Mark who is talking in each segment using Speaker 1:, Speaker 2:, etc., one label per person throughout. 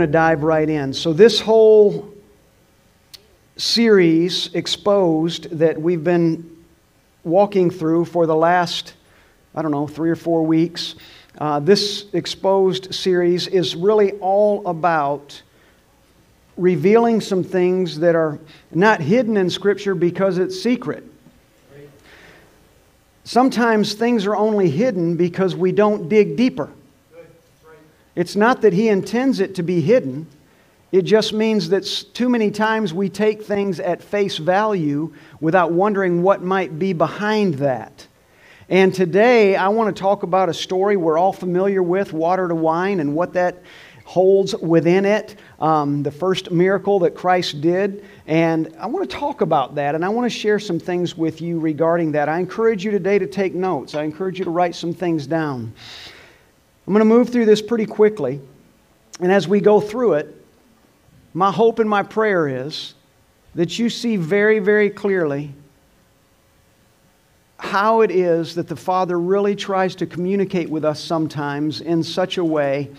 Speaker 1: going to dive right in. So, this whole series, Exposed, that we've been walking through for the last, I don't know, three or four weeks, uh, this Exposed series is really all about revealing some things that are not hidden in Scripture because it's secret. Sometimes things are only hidden because we don't dig deeper. It's not that He intends it to be hidden. It just means that too many times we take things at face value without wondering what might be behind that. And today I want to talk about a story we're all familiar with, water to wine, and what that holds within it, um, the first miracle that Christ did. And I want to talk about that, and I want to share some things with you regarding that. I encourage you today to take notes, I encourage you to write some things down. I'm going to move through this pretty quickly. And as we go through it, my hope and my prayer is that you see very, very clearly how it is that the Father really tries to communicate with us sometimes in such a way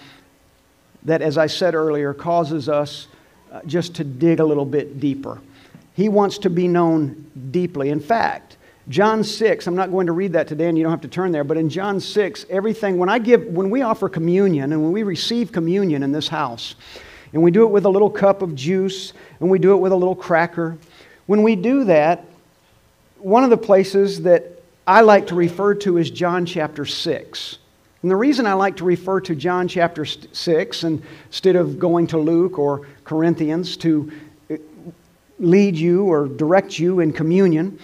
Speaker 1: that, as I said earlier, causes us uh, just to dig a little bit deeper. He wants to be known deeply. In fact, John 6, I'm not going to read that today and you don't have to turn there, but in John 6, everything, when I give, when we offer communion and when we receive communion in this house, and we do it with a little cup of juice and we do it with a little cracker, when we do that, one of the places that I like to refer to is John chapter 6. And the reason I like to refer to John chapter 6 instead of going to Luke or Corinthians to uh, lead you or direct you in communion,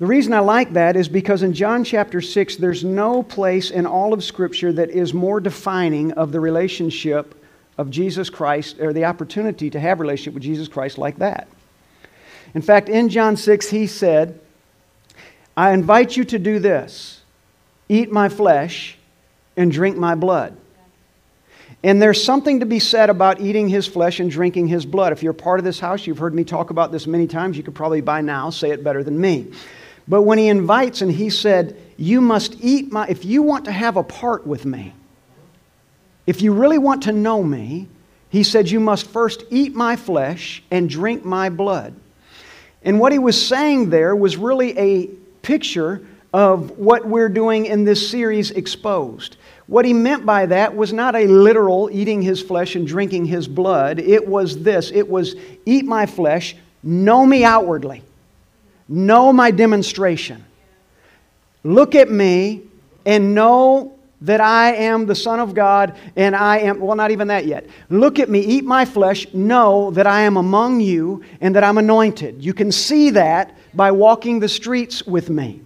Speaker 1: the reason I like that is because in John chapter 6, there's no place in all of Scripture that is more defining of the relationship of Jesus Christ or the opportunity to have a relationship with Jesus Christ like that. In fact, in John 6, he said, I invite you to do this eat my flesh and drink my blood. And there's something to be said about eating his flesh and drinking his blood. If you're part of this house, you've heard me talk about this many times. You could probably by now say it better than me. But when he invites and he said, You must eat my, if you want to have a part with me, if you really want to know me, he said, You must first eat my flesh and drink my blood. And what he was saying there was really a picture of what we're doing in this series, Exposed. What he meant by that was not a literal eating his flesh and drinking his blood. It was this it was eat my flesh, know me outwardly, know my demonstration. Look at me and know that I am the Son of God and I am, well, not even that yet. Look at me, eat my flesh, know that I am among you and that I'm anointed. You can see that by walking the streets with me.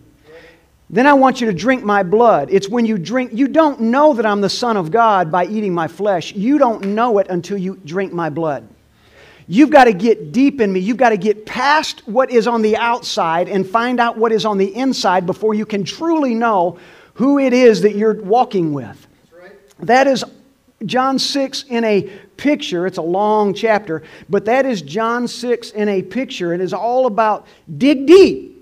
Speaker 1: Then I want you to drink my blood. It's when you drink, you don't know that I'm the Son of God by eating my flesh. You don't know it until you drink my blood. You've got to get deep in me. You've got to get past what is on the outside and find out what is on the inside before you can truly know who it is that you're walking with. Right. That is John 6 in a picture. It's a long chapter, but that is John 6 in a picture. It is all about dig deep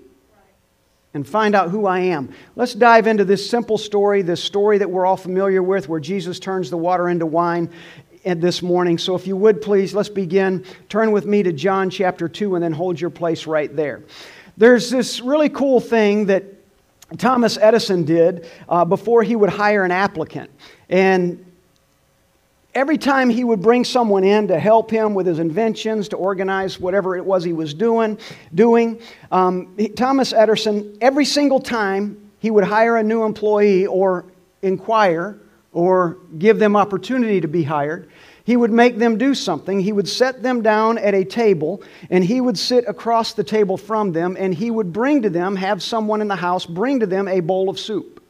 Speaker 1: and find out who I am. Let's dive into this simple story, this story that we're all familiar with, where Jesus turns the water into wine this morning. So, if you would please, let's begin. Turn with me to John chapter 2 and then hold your place right there. There's this really cool thing that Thomas Edison did uh, before he would hire an applicant. And every time he would bring someone in to help him with his inventions, to organize whatever it was he was doing, doing um, Thomas Edison, every single time he would hire a new employee or inquire or give them opportunity to be hired, he would make them do something. He would set them down at a table, and he would sit across the table from them, and he would bring to them, have someone in the house bring to them a bowl of soup.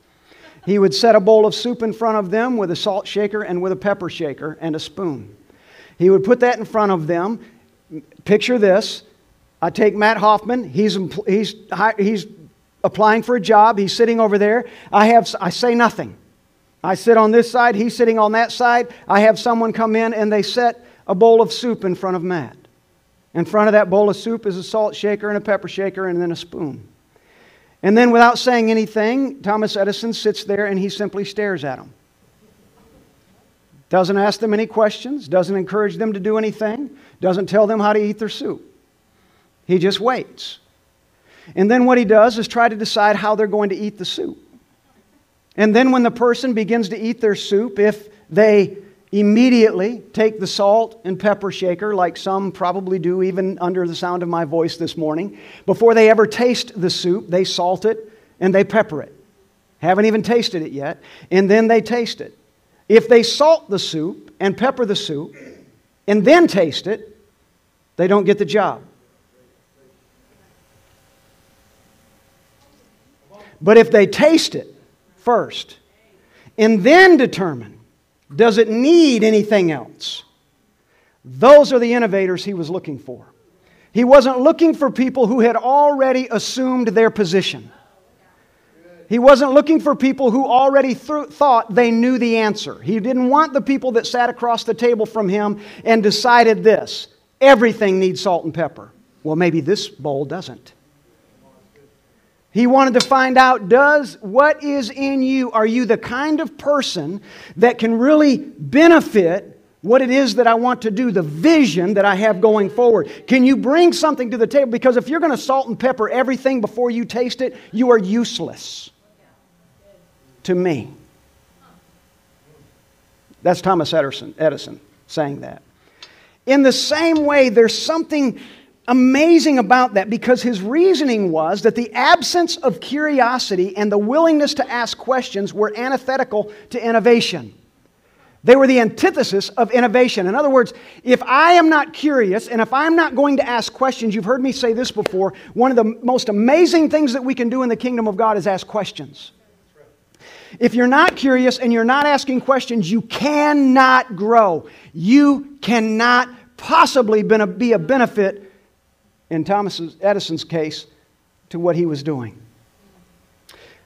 Speaker 1: He would set a bowl of soup in front of them with a salt shaker and with a pepper shaker and a spoon. He would put that in front of them. Picture this. I take Matt Hoffman. He's, he's, he's applying for a job. He's sitting over there. I, have, I say nothing. I sit on this side, he's sitting on that side. I have someone come in and they set a bowl of soup in front of Matt. In front of that bowl of soup is a salt shaker and a pepper shaker and then a spoon. And then, without saying anything, Thomas Edison sits there and he simply stares at them. doesn't ask them any questions, doesn't encourage them to do anything, doesn't tell them how to eat their soup. He just waits. And then what he does is try to decide how they're going to eat the soup. And then when the person begins to eat their soup, if they immediately take the salt and pepper shaker, like some probably do even under the sound of my voice this morning, before they ever taste the soup, they salt it and they pepper it. Haven't even tasted it yet, and then they taste it. If they salt the soup and pepper the soup and then taste it, they don't get the job. But if they taste it first and then determine, does it need anything else? Those are the innovators he was looking for. He wasn't looking for people who had already assumed their position. He wasn't looking for people who already th- thought they knew the answer. He didn't want the people that sat across the table from him and decided this everything needs salt and pepper. Well, maybe this bowl doesn't. He wanted to find out does what is in you, are you the kind of person that can really benefit what it is that I want to do, the vision that I have going forward? Can you bring something to the table? Because if you're going to salt and pepper everything before you taste it, you are useless to me. That's Thomas Edison, Edison saying that. In the same way, there's something amazing about that because his reasoning was that the absence of curiosity and the willingness to ask questions were antithetical to innovation. They were the antithesis of innovation. In other words, if I am not curious and if I'm not going to ask questions, you've heard me say this before, one of the most amazing things that we can do in the kingdom of God is ask questions. If you're not curious and you're not asking questions, you cannot grow. You cannot possibly be a benefit in Thomas Edison's case, to what he was doing.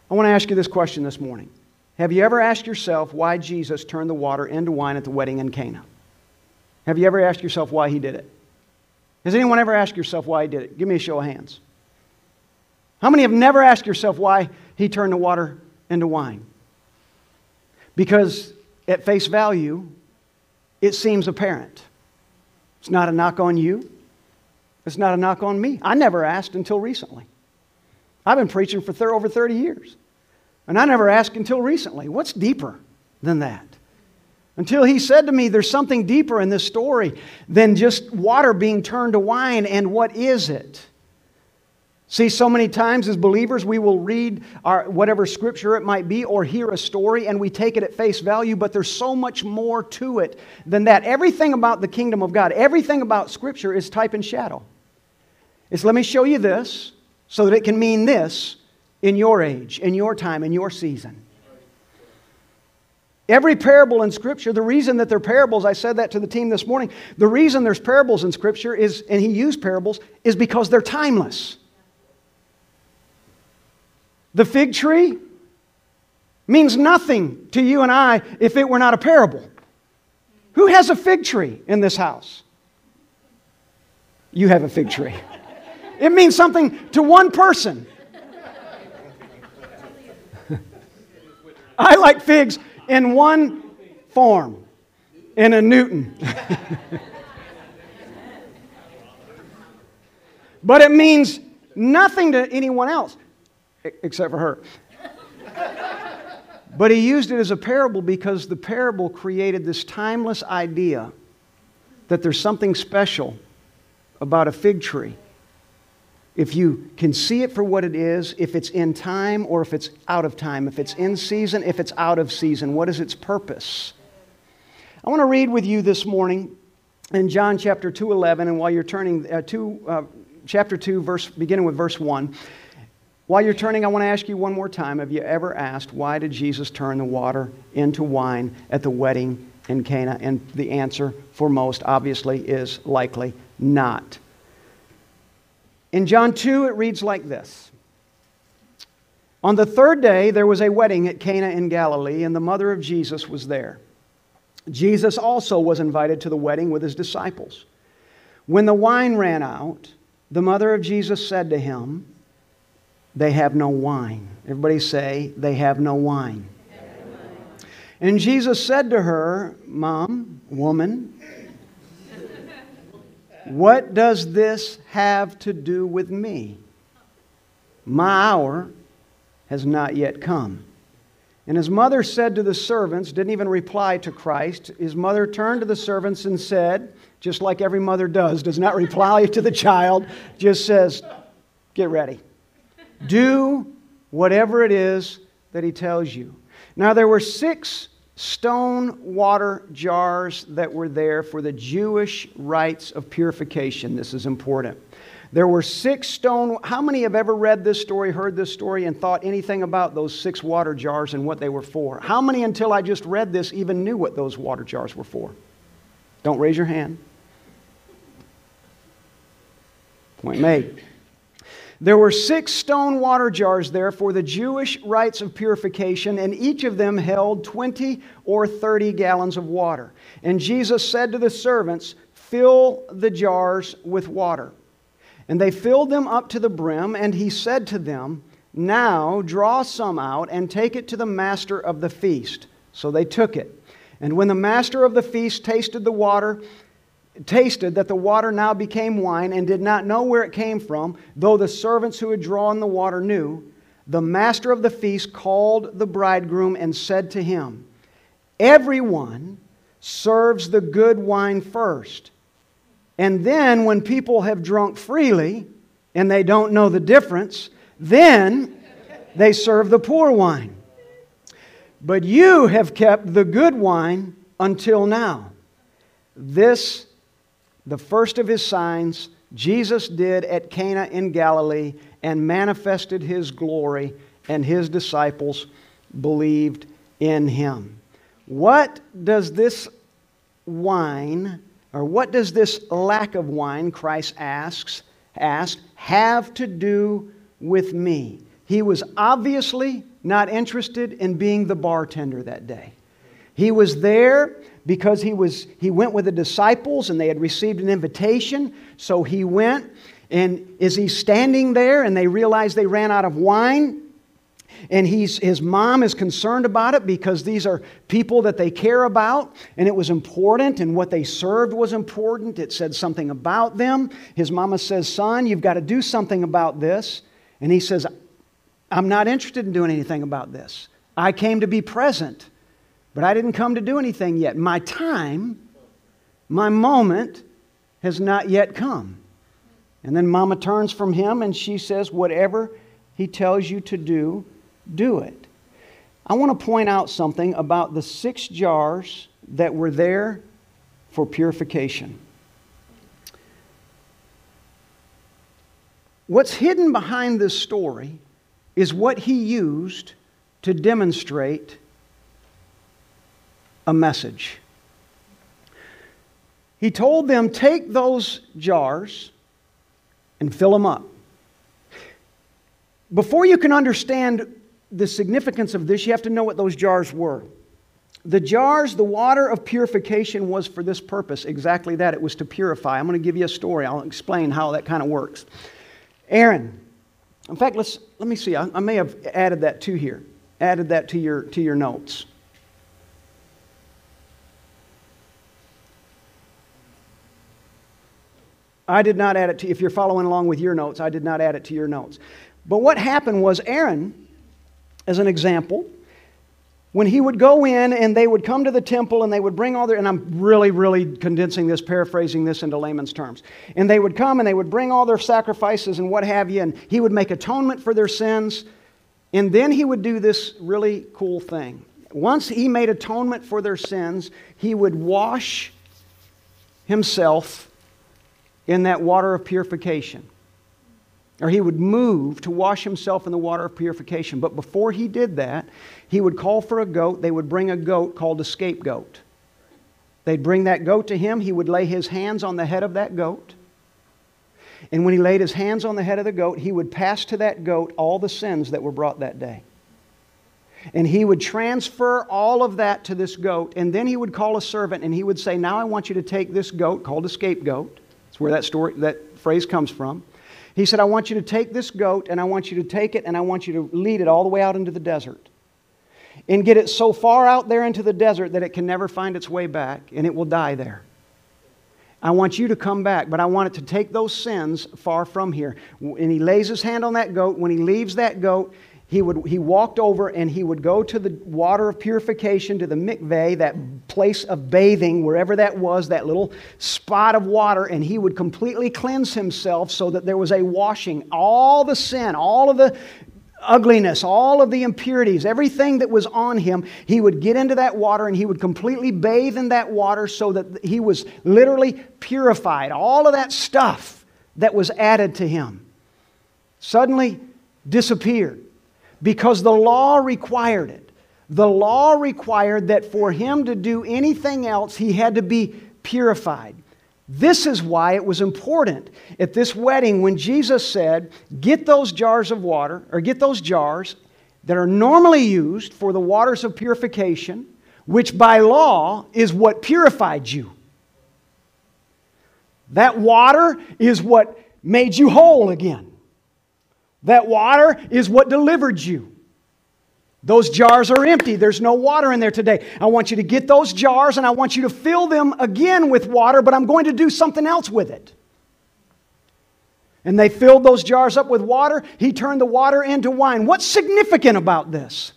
Speaker 1: I want to ask you this question this morning. Have you ever asked yourself why Jesus turned the water into wine at the wedding in Cana? Have you ever asked yourself why he did it? Has anyone ever asked yourself why he did it? Give me a show of hands. How many have never asked yourself why he turned the water into wine? Because at face value, it seems apparent. It's not a knock on you. It's not a knock on me. I never asked until recently. I've been preaching for thir- over 30 years. And I never asked until recently. What's deeper than that? Until he said to me, There's something deeper in this story than just water being turned to wine, and what is it? See, so many times as believers, we will read our, whatever scripture it might be or hear a story and we take it at face value, but there's so much more to it than that. Everything about the kingdom of God, everything about scripture is type and shadow. It's let me show you this so that it can mean this in your age, in your time, in your season. Every parable in Scripture, the reason that they're parables, I said that to the team this morning, the reason there's parables in Scripture is, and he used parables, is because they're timeless. The fig tree means nothing to you and I if it were not a parable. Who has a fig tree in this house? You have a fig tree. It means something to one person. I like figs in one form, in a Newton. but it means nothing to anyone else except for her. but he used it as a parable because the parable created this timeless idea that there's something special about a fig tree if you can see it for what it is, if it's in time or if it's out of time, if it's in season, if it's out of season, what is its purpose? I want to read with you this morning in John chapter 2, 11, and while you're turning uh, to uh, chapter 2, verse, beginning with verse 1. While you're turning, I want to ask you one more time have you ever asked, why did Jesus turn the water into wine at the wedding in Cana? And the answer for most, obviously, is likely not. In John 2, it reads like this On the third day, there was a wedding at Cana in Galilee, and the mother of Jesus was there. Jesus also was invited to the wedding with his disciples. When the wine ran out, the mother of Jesus said to him, They have no wine. Everybody say, They have no wine. And Jesus said to her, Mom, woman, what does this have to do with me? My hour has not yet come. And his mother said to the servants, didn't even reply to Christ. His mother turned to the servants and said, just like every mother does, does not reply to the child, just says, Get ready. Do whatever it is that he tells you. Now, there were six stone water jars that were there for the Jewish rites of purification. This is important. There were six stone. How many have ever read this story, heard this story, and thought anything about those six water jars and what they were for? How many, until I just read this, even knew what those water jars were for? Don't raise your hand. Point made. There were six stone water jars there for the Jewish rites of purification, and each of them held 20 or 30 gallons of water. And Jesus said to the servants, Fill the jars with water. And they filled them up to the brim, and he said to them, Now draw some out and take it to the master of the feast. So they took it. And when the master of the feast tasted the water, tasted that the water now became wine and did not know where it came from, though the servants who had drawn the water knew, the master of the feast called the bridegroom and said to him, Everyone serves the good wine first. And then, when people have drunk freely and they don't know the difference, then they serve the poor wine. But you have kept the good wine until now. This the first of his signs Jesus did at Cana in Galilee and manifested his glory, and his disciples believed in him. What does this wine, or what does this lack of wine, Christ asks, ask, have to do with me? He was obviously not interested in being the bartender that day. He was there because he, was, he went with the disciples and they had received an invitation. So he went, and is he standing there and they realize they ran out of wine? And he's, his mom is concerned about it because these are people that they care about, and it was important, and what they served was important. It said something about them. His mama says, Son, you've got to do something about this. And he says, I'm not interested in doing anything about this. I came to be present. But I didn't come to do anything yet. My time, my moment has not yet come. And then Mama turns from him and she says, Whatever he tells you to do, do it. I want to point out something about the six jars that were there for purification. What's hidden behind this story is what he used to demonstrate a message. He told them, Take those jars and fill them up. Before you can understand the significance of this, you have to know what those jars were. The jars, the water of purification was for this purpose, exactly that. It was to purify. I'm going to give you a story. I'll explain how that kind of works. Aaron, in fact, let's, let me see. I, I may have added that to here, added that to your, to your notes. I did not add it to, if you're following along with your notes, I did not add it to your notes. But what happened was Aaron, as an example, when he would go in and they would come to the temple and they would bring all their, and I'm really, really condensing this, paraphrasing this into layman's terms. And they would come and they would bring all their sacrifices and what have you, and he would make atonement for their sins. And then he would do this really cool thing. Once he made atonement for their sins, he would wash himself in that water of purification. Or he would move to wash himself in the water of purification. But before he did that, he would call for a goat. They would bring a goat called a scapegoat. They'd bring that goat to him. He would lay his hands on the head of that goat. And when he laid his hands on the head of the goat, he would pass to that goat all the sins that were brought that day. And he would transfer all of that to this goat. And then he would call a servant and he would say, Now I want you to take this goat called a scapegoat that's where that, story, that phrase comes from. He said, I want you to take this goat and I want you to take it and I want you to lead it all the way out into the desert. and get it so far out there into the desert that it can never find its way back and it will die there. I want you to come back, but I want it to take those sins far from here. And he lays his hand on that goat. When he leaves that goat, he, would, he walked over and he would go to the water of purification, to the mikveh, that place of bathing, wherever that was, that little spot of water, and he would completely cleanse himself so that there was a washing. All the sin, all of the ugliness, all of the impurities, everything that was on him, he would get into that water and he would completely bathe in that water so that he was literally purified. All of that stuff that was added to him suddenly disappeared because the law required it. The law required that for him to do anything else, he had to be purified. This is why it was important at this wedding when Jesus said, Get those jars of water, or get those jars that are normally used for the waters of purification, which by law is what purified you. That water is what made you whole again. That water is what delivered you. Those jars are empty. There's no water in there today. I want you to get those jars and I want you to fill them again with water, but I'm going to do something else with it. And they filled those jars up with water. He turned the water into wine. What's significant about this?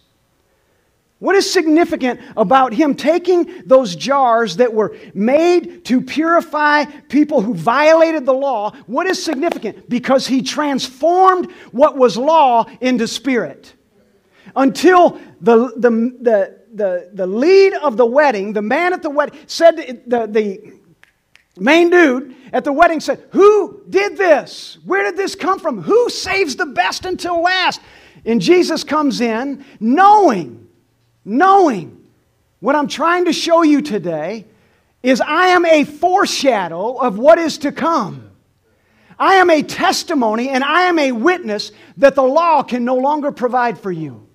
Speaker 1: What is significant about him taking those jars that were made to purify people who violated the law? What is significant? Because he transformed what was law into spirit. Until the, the, the, the, the lead of the wedding, the man at the wedding, said, the, the main dude at the wedding said, Who did this? Where did this come from? Who saves the best until last? And Jesus comes in knowing knowing what I'm trying to show you today is I am a foreshadow of what is to come. I am a testimony and I am a witness that the law can no longer provide for you.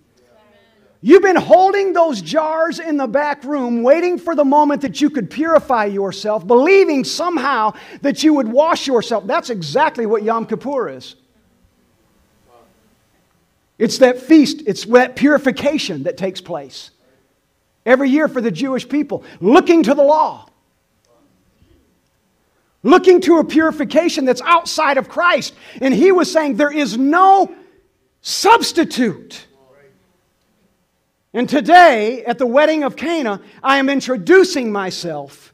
Speaker 1: You've been holding those jars in the back room, waiting for the moment that you could purify yourself, believing somehow that you would wash yourself. That's exactly what Yom Kippur is. It's that feast, it's that purification that takes place every year for the Jewish people, looking to the law, looking to a purification that's outside of Christ. And he was saying there is no substitute. And today, at the wedding of Cana, I am introducing myself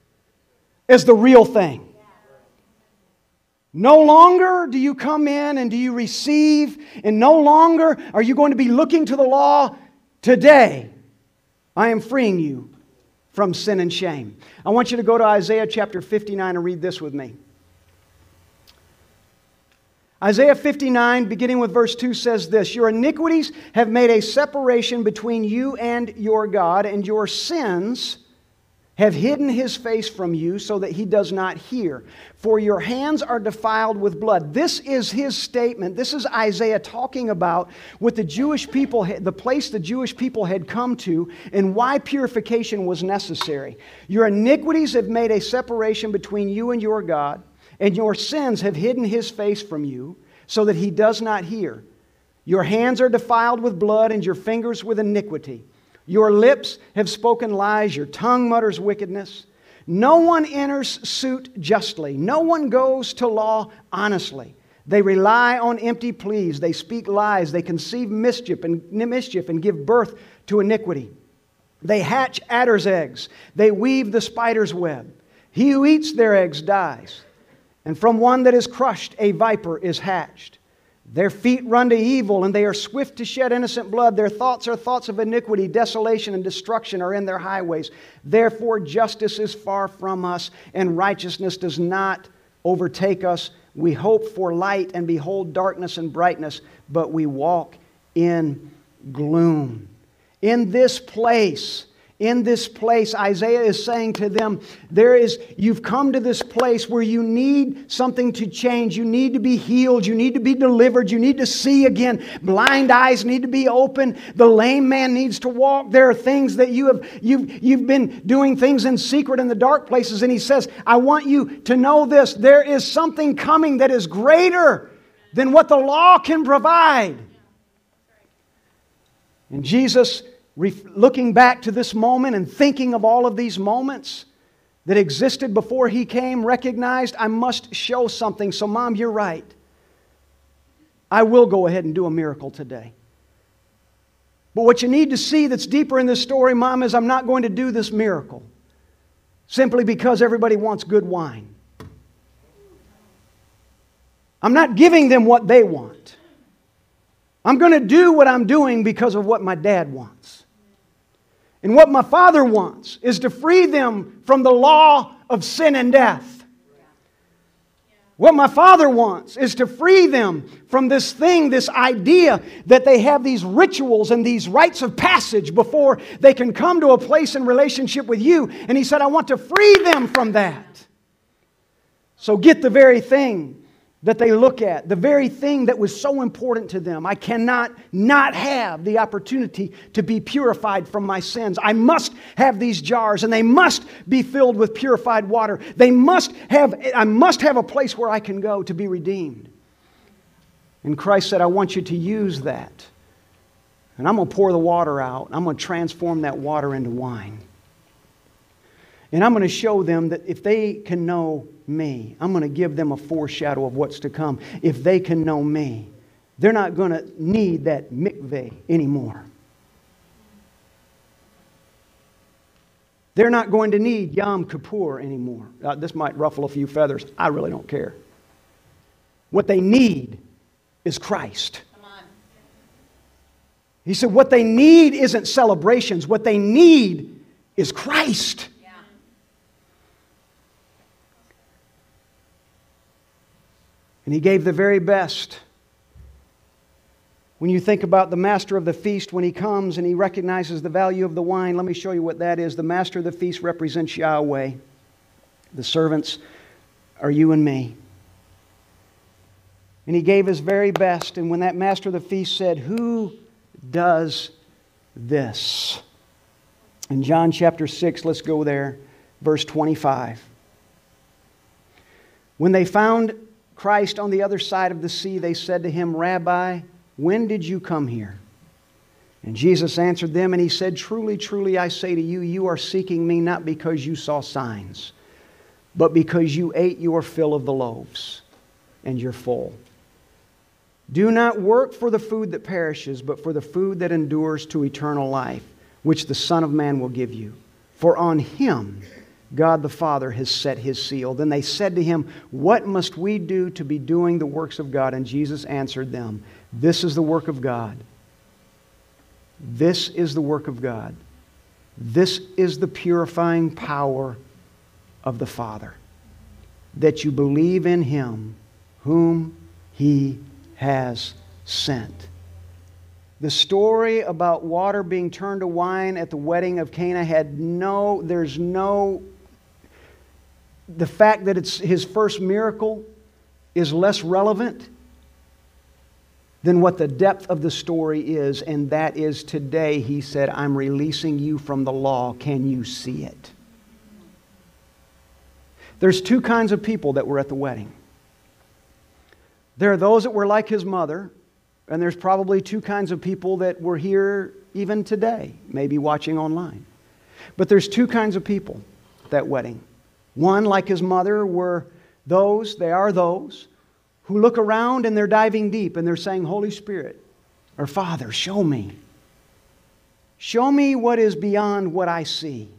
Speaker 1: as the real thing. No longer do you come in and do you receive, and no longer are you going to be looking to the law. Today, I am freeing you from sin and shame. I want you to go to Isaiah chapter 59 and read this with me. Isaiah 59, beginning with verse 2, says this Your iniquities have made a separation between you and your God, and your sins have hidden his face from you so that he does not hear. For your hands are defiled with blood. This is his statement. This is Isaiah talking about what the Jewish people, the place the Jewish people had come to, and why purification was necessary. Your iniquities have made a separation between you and your God, and your sins have hidden his face from you so that he does not hear. Your hands are defiled with blood, and your fingers with iniquity. Your lips have spoken lies, your tongue mutters wickedness. No one enters suit justly, no one goes to law honestly. They rely on empty pleas, they speak lies, they conceive mischief and mischief and give birth to iniquity. They hatch adder's eggs, they weave the spider's web. He who eats their eggs dies, and from one that is crushed a viper is hatched. Their feet run to evil, and they are swift to shed innocent blood. Their thoughts are thoughts of iniquity. Desolation and destruction are in their highways. Therefore, justice is far from us, and righteousness does not overtake us. We hope for light and behold darkness and brightness, but we walk in gloom. In this place, in this place, Isaiah is saying to them, there is, you've come to this place where you need something to change. You need to be healed. You need to be delivered. You need to see again. Blind eyes need to be open. The lame man needs to walk. There are things that you have, you've, you've been doing things in secret in the dark places. And he says, I want you to know this. There is something coming that is greater than what the law can provide. And Jesus looking back to this moment and thinking of all of these moments that existed before he came, recognized I must show something. So, Mom, you're right. I will go ahead and do a miracle today. But what you need to see that's deeper in this story, Mom, is I'm not going to do this miracle simply because everybody wants good wine. I'm not giving them what they want. I'm going to do what I'm doing because of what my dad wants. And what my father wants is to free them from the law of sin and death. What my father wants is to free them from this thing, this idea that they have these rituals and these rites of passage before they can come to a place in relationship with you. And he said, I want to free them from that. So get the very thing that they look at, the very thing that was so important to them. I cannot not have the opportunity to be purified from my sins. I must have these jars and they must be filled with purified water. They must have I must have a place where I can go to be redeemed. And Christ said, I want you to use that. And I'm going to pour the water out. I'm going to transform that water into wine. And I'm going to show them that if they can know me, I'm going to give them a foreshadow of what's to come. If they can know me, they're not going to need that mikveh anymore. They're not going to need Yom Kippur anymore. Uh, this might ruffle a few feathers. I really don't care. What they need is Christ. He said, What they need isn't celebrations, what they need is Christ. And he gave the very best. When you think about the master of the feast, when he comes and he recognizes the value of the wine, let me show you what that is. The master of the feast represents Yahweh. The servants are you and me. And he gave his very best. And when that master of the feast said, Who does this? In John chapter 6, let's go there, verse 25. When they found Christ on the other side of the sea, they said to him, Rabbi, when did you come here? And Jesus answered them, and he said, Truly, truly, I say to you, you are seeking me not because you saw signs, but because you ate your fill of the loaves, and you're full. Do not work for the food that perishes, but for the food that endures to eternal life, which the Son of Man will give you. For on him, God the Father has set his seal. Then they said to him, What must we do to be doing the works of God? And Jesus answered them, This is the work of God. This is the work of God. This is the purifying power of the Father. That you believe in him whom he has sent. The story about water being turned to wine at the wedding of Cana had no, there's no the fact that it's his first miracle is less relevant than what the depth of the story is, and that is today he said, I'm releasing you from the law. Can you see it? There's two kinds of people that were at the wedding. There are those that were like his mother, and there's probably two kinds of people that were here even today, maybe watching online. But there's two kinds of people at that wedding. One, like his mother, were those, they are those, who look around and they're diving deep and they're saying, Holy Spirit, or Father, show me. Show me what is beyond what I see.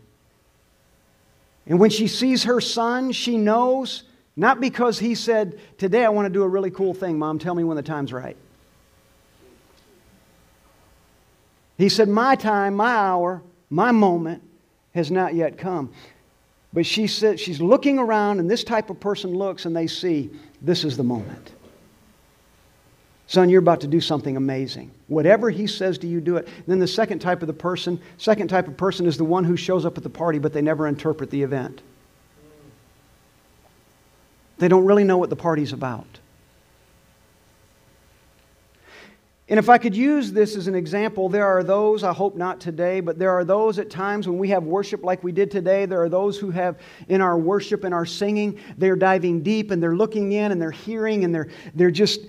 Speaker 1: And when she sees her son, she knows, not because he said, Today I want to do a really cool thing, Mom, tell me when the time's right. He said, My time, my hour, my moment has not yet come. But she said she's looking around, and this type of person looks and they see this is the moment. Son, you're about to do something amazing. Whatever he says to you, do it. And then the second type of the person, second type of person is the one who shows up at the party, but they never interpret the event. They don't really know what the party's about. And if I could use this as an example, there are those, I hope not today, but there are those at times when we have worship like we did today. There are those who have in our worship and our singing, they're diving deep and they're looking in and they're hearing and they're, they're just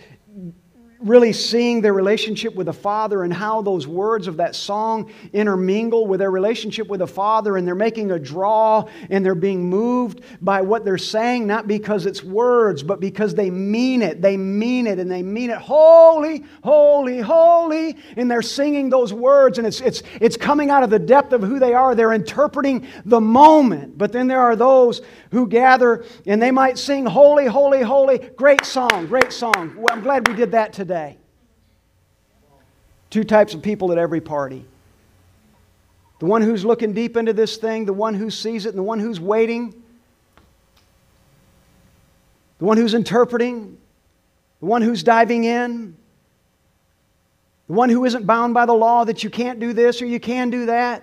Speaker 1: really seeing their relationship with the Father and how those words of that song intermingle with their relationship with the Father, and they're making a draw and they're being moved by what they're saying, not because it's words, but because they mean it. They mean it and they mean it. Holy, holy, holy. And they're singing those words, and it's, it's, it's coming out of the depth of who they are. They're interpreting the moment. But then there are those who gather and they might sing, Holy, holy, holy. Great song, great song. Well, I'm glad we did that today today. Two types of people at every party. The one who's looking deep into this thing, the one who sees it, and the one who's waiting, the one who's interpreting, the one who's diving in, the one who isn't bound by the law that you can't do this or you can do that.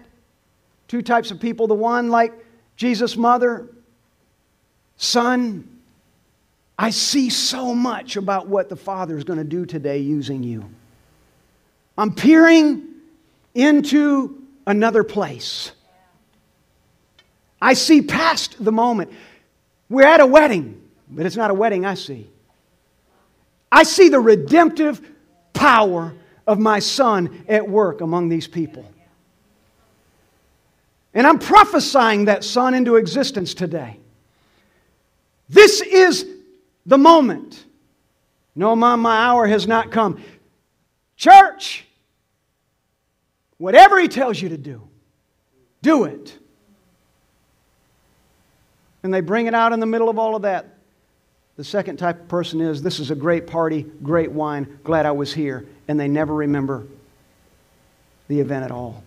Speaker 1: Two types of people. The one like Jesus' mother, son, I see so much about what the Father is going to do today using you. I'm peering into another place. I see past the moment. We're at a wedding, but it's not a wedding I see. I see the redemptive power of my son at work among these people. And I'm prophesying that son into existence today. This is the moment. No, mom, my hour has not come. Church, whatever he tells you to do, do it. And they bring it out in the middle of all of that. The second type of person is this is a great party, great wine, glad I was here. And they never remember the event at all.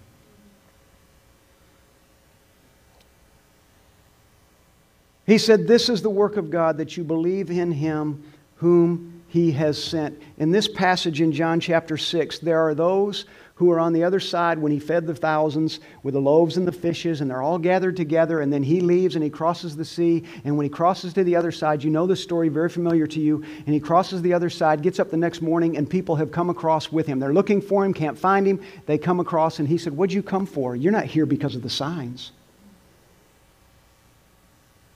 Speaker 1: He said, This is the work of God, that you believe in him whom he has sent. In this passage in John chapter 6, there are those who are on the other side when he fed the thousands with the loaves and the fishes, and they're all gathered together, and then he leaves and he crosses the sea. And when he crosses to the other side, you know the story, very familiar to you, and he crosses the other side, gets up the next morning, and people have come across with him. They're looking for him, can't find him. They come across, and he said, What'd you come for? You're not here because of the signs.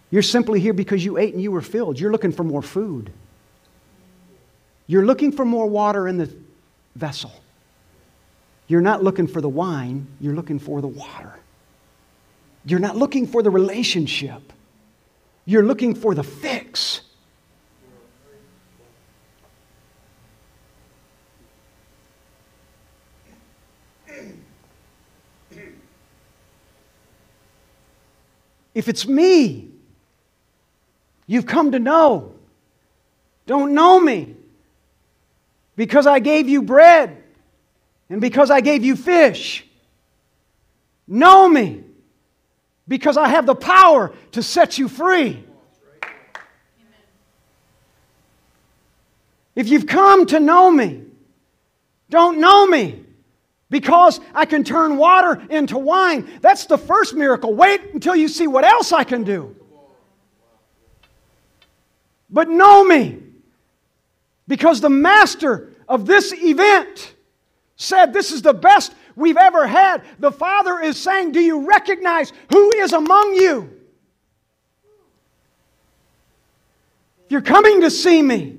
Speaker 1: You're simply here because you ate and you were filled. You're looking for more food. You're looking for more water in the vessel. You're not looking for the wine, you're looking for the water. You're not looking for the relationship, you're looking for the fix. If it's me, you've come to know. Don't know me because I gave you bread and because I gave you fish. Know me because I have the power to set you free. If you've come to know me, don't know me because I can turn water into wine. That's the first miracle. Wait until you see what else I can do but know me. Because the master of this event said, This is the best we've ever had. The Father is saying, Do you recognize who is among you? If you're coming to see me,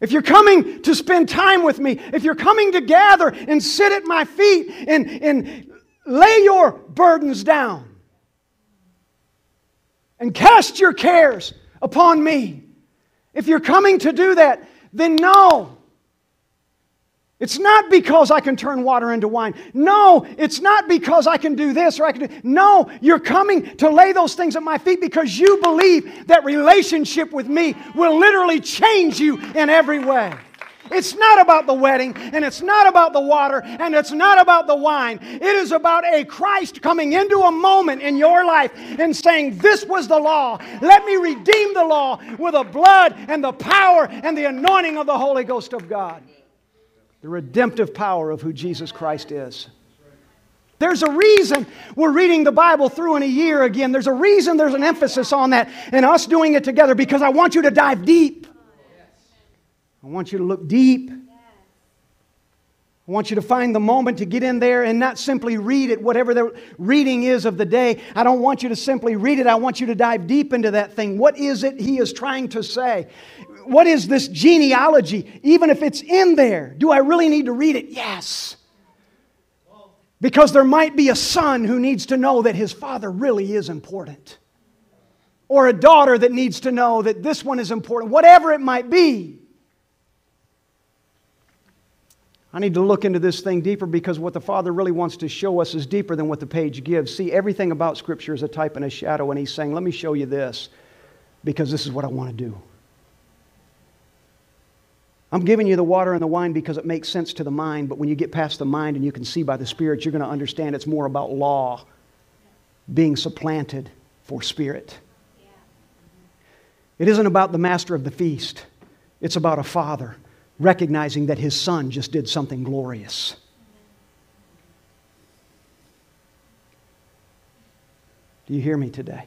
Speaker 1: if you're coming to spend time with me, if you're coming to gather and sit at my feet and, and lay your burdens down and cast your cares upon me. If you're coming to do that, then no. It's not because I can turn water into wine. No, it's not because I can do this or I can do. No, you're coming to lay those things at my feet because you believe that relationship with me will literally change you in every way. It's not about the wedding, and it's not about the water, and it's not about the wine. It is about a Christ coming into a moment in your life and saying, This was the law. Let me redeem the law with the blood and the power and the anointing of the Holy Ghost of God. The redemptive power of who Jesus Christ is. There's a reason we're reading the Bible through in a year again. There's a reason there's an emphasis on that and us doing it together because I want you to dive deep. I want you to look deep. I want you to find the moment to get in there and not simply read it, whatever the reading is of the day. I don't want you to simply read it. I want you to dive deep into that thing. What is it he is trying to say? what is this genealogy? Even if it's in there, do I really need to read it? Yes. Because there might be a son who needs to know that his father really is important. Or a daughter that needs to know that this one is important, whatever it might be. I need to look into this thing deeper because what the Father really wants to show us is deeper than what the page gives. See, everything about Scripture is a type and a shadow, and He's saying, Let me show you this because this is what I want to do. I'm giving you the water and the wine because it makes sense to the mind, but when you get past the mind and you can see by the Spirit, you're going to understand it's more about law being supplanted for spirit. It isn't about the master of the feast, it's about a father recognizing that his son just did something glorious. Do you hear me today?